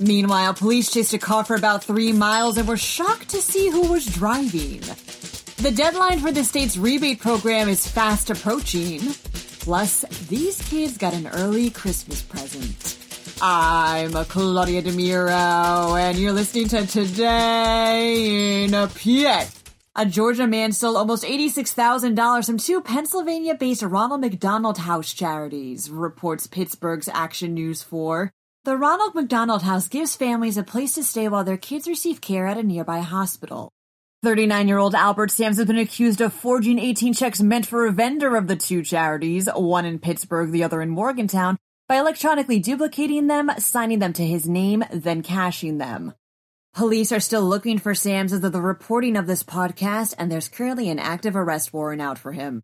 Meanwhile, police chased a car for about three miles and were shocked to see who was driving. The deadline for the state's rebate program is fast approaching. Plus, these kids got an early Christmas present. I'm Claudia DeMiro, and you're listening to Today in a PA. A Georgia man stole almost $86,000 from two Pennsylvania based Ronald McDonald House charities, reports Pittsburgh's Action News 4. The Ronald McDonald House gives families a place to stay while their kids receive care at a nearby hospital. 39 year old Albert Sams has been accused of forging 18 checks meant for a vendor of the two charities, one in Pittsburgh, the other in Morgantown, by electronically duplicating them, signing them to his name, then cashing them. Police are still looking for Sams as of the reporting of this podcast, and there's currently an active arrest warrant out for him.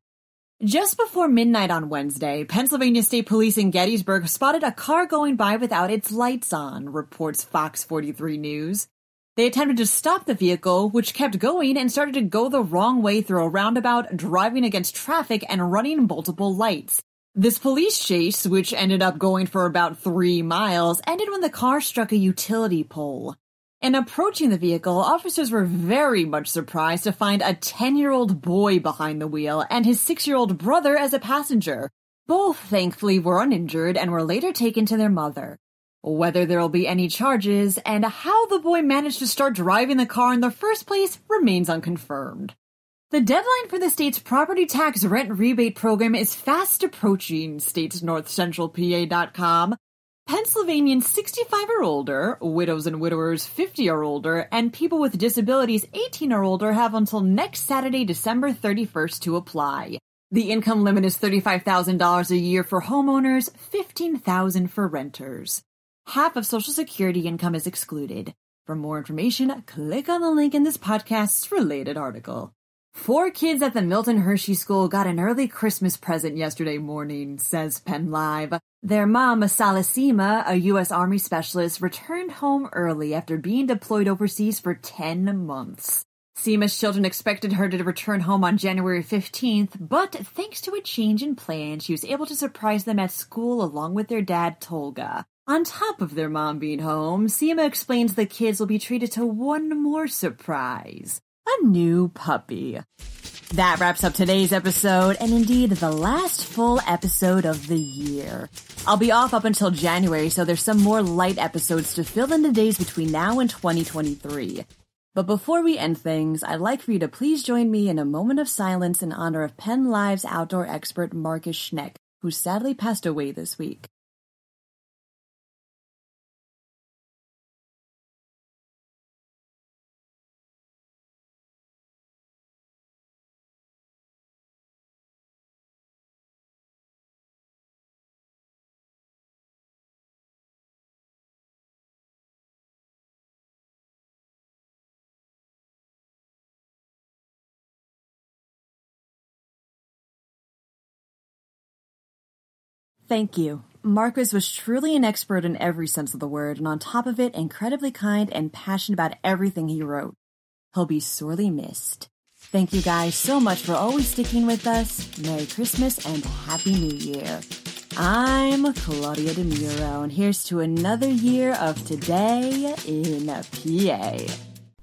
Just before midnight on Wednesday, Pennsylvania State Police in Gettysburg spotted a car going by without its lights on, reports Fox 43 News. They attempted to stop the vehicle, which kept going and started to go the wrong way through a roundabout, driving against traffic and running multiple lights. This police chase, which ended up going for about three miles, ended when the car struck a utility pole. In approaching the vehicle, officers were very much surprised to find a 10 year old boy behind the wheel and his 6 year old brother as a passenger. Both, thankfully, were uninjured and were later taken to their mother. Whether there will be any charges and how the boy managed to start driving the car in the first place remains unconfirmed. The deadline for the state's property tax rent rebate program is fast approaching, states NorthCentralPA.com. Pennsylvanians 65 or older, widows and widowers 50 or older, and people with disabilities 18 or older have until next Saturday, December 31st to apply. The income limit is $35,000 a year for homeowners, $15,000 for renters. Half of Social Security income is excluded. For more information, click on the link in this podcast's related article. Four kids at the Milton Hershey School got an early Christmas present yesterday morning, says Penn Live. Their mom, Salasima, a U.S. Army specialist, returned home early after being deployed overseas for 10 months. Seema's children expected her to return home on January 15th, but thanks to a change in plan, she was able to surprise them at school along with their dad, Tolga. On top of their mom being home, Seema explains the kids will be treated to one more surprise a new puppy. That wraps up today's episode, and indeed the last full episode of the year. I'll be off up until January, so there's some more light episodes to fill in the days between now and 2023. But before we end things, I'd like for you to please join me in a moment of silence in honor of Penn Live's outdoor expert Marcus Schneck, who sadly passed away this week. Thank you. Marcus was truly an expert in every sense of the word, and on top of it, incredibly kind and passionate about everything he wrote. He'll be sorely missed. Thank you guys so much for always sticking with us. Merry Christmas and Happy New Year. I'm Claudia DeMiro, and here's to another year of Today in PA.